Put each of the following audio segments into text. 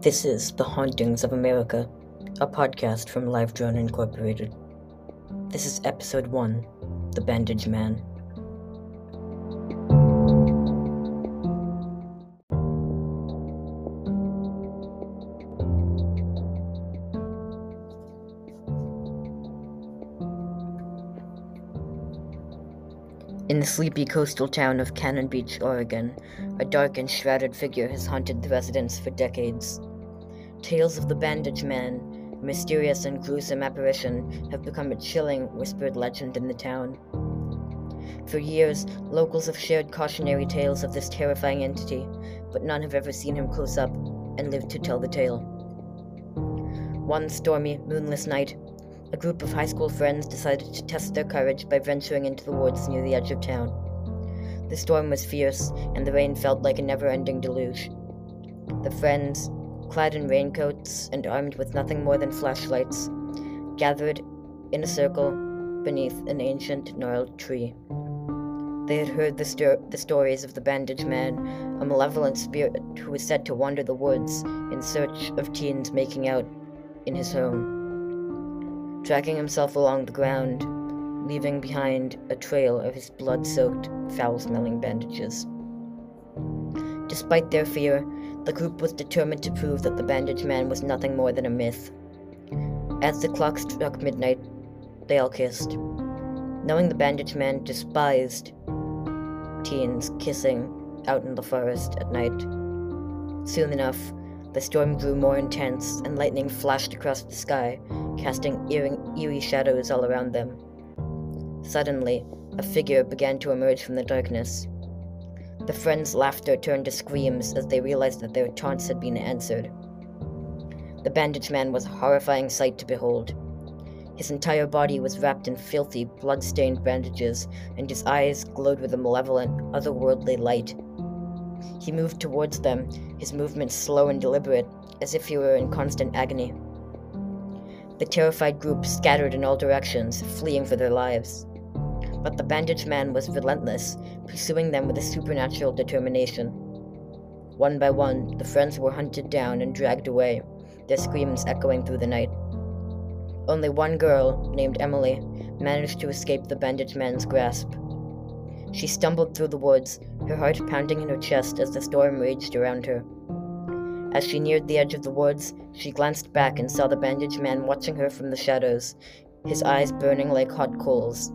This is The Hauntings of America, a podcast from Live Drone Incorporated. This is episode 1 The Bandage Man. In the sleepy coastal town of Cannon Beach, Oregon, a dark and shrouded figure has haunted the residents for decades. Tales of the Bandage Man, a mysterious and gruesome apparition, have become a chilling, whispered legend in the town. For years, locals have shared cautionary tales of this terrifying entity, but none have ever seen him close up and lived to tell the tale. One stormy, moonless night, a group of high school friends decided to test their courage by venturing into the woods near the edge of town. The storm was fierce, and the rain felt like a never ending deluge. The friends, clad in raincoats and armed with nothing more than flashlights, gathered in a circle beneath an ancient gnarled tree. They had heard the, sto- the stories of the Bandage Man, a malevolent spirit who was said to wander the woods in search of teens making out in his home dragging himself along the ground, leaving behind a trail of his blood soaked, foul smelling bandages. Despite their fear, the group was determined to prove that the bandage man was nothing more than a myth. As the clock struck midnight, they all kissed. Knowing the bandage man despised teens kissing out in the forest at night. Soon enough, the storm grew more intense, and lightning flashed across the sky, casting eerie shadows all around them. Suddenly, a figure began to emerge from the darkness. The friends' laughter turned to screams as they realized that their taunts had been answered. The bandage man was a horrifying sight to behold. His entire body was wrapped in filthy, blood stained bandages, and his eyes glowed with a malevolent, otherworldly light. He moved towards them, his movements slow and deliberate, as if he were in constant agony. The terrified group scattered in all directions, fleeing for their lives. But the bandaged man was relentless, pursuing them with a supernatural determination. One by one, the friends were hunted down and dragged away, their screams echoing through the night. Only one girl, named Emily, managed to escape the bandaged man's grasp. She stumbled through the woods, her heart pounding in her chest as the storm raged around her. As she neared the edge of the woods, she glanced back and saw the bandaged man watching her from the shadows, his eyes burning like hot coals.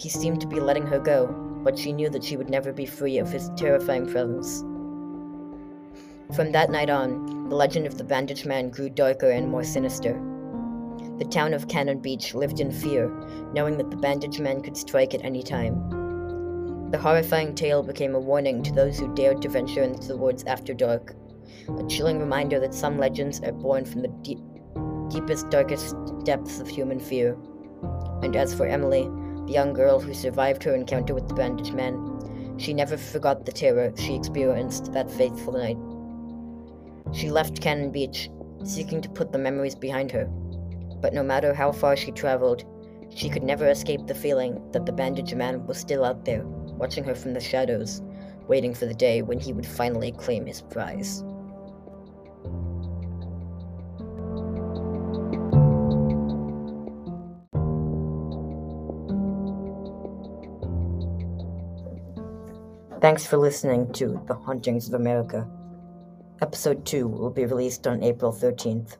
He seemed to be letting her go, but she knew that she would never be free of his terrifying presence. From that night on, the legend of the bandaged man grew darker and more sinister. The town of Cannon Beach lived in fear, knowing that the bandaged man could strike at any time. The horrifying tale became a warning to those who dared to venture into the woods after dark, a chilling reminder that some legends are born from the deep, deepest, darkest depths of human fear. And as for Emily, the young girl who survived her encounter with the bandaged man, she never forgot the terror she experienced that fateful night. She left Cannon Beach, seeking to put the memories behind her. But no matter how far she traveled, she could never escape the feeling that the bandaged man was still out there, watching her from the shadows, waiting for the day when he would finally claim his prize. Thanks for listening to The Hauntings of America. Episode 2 will be released on April 13th.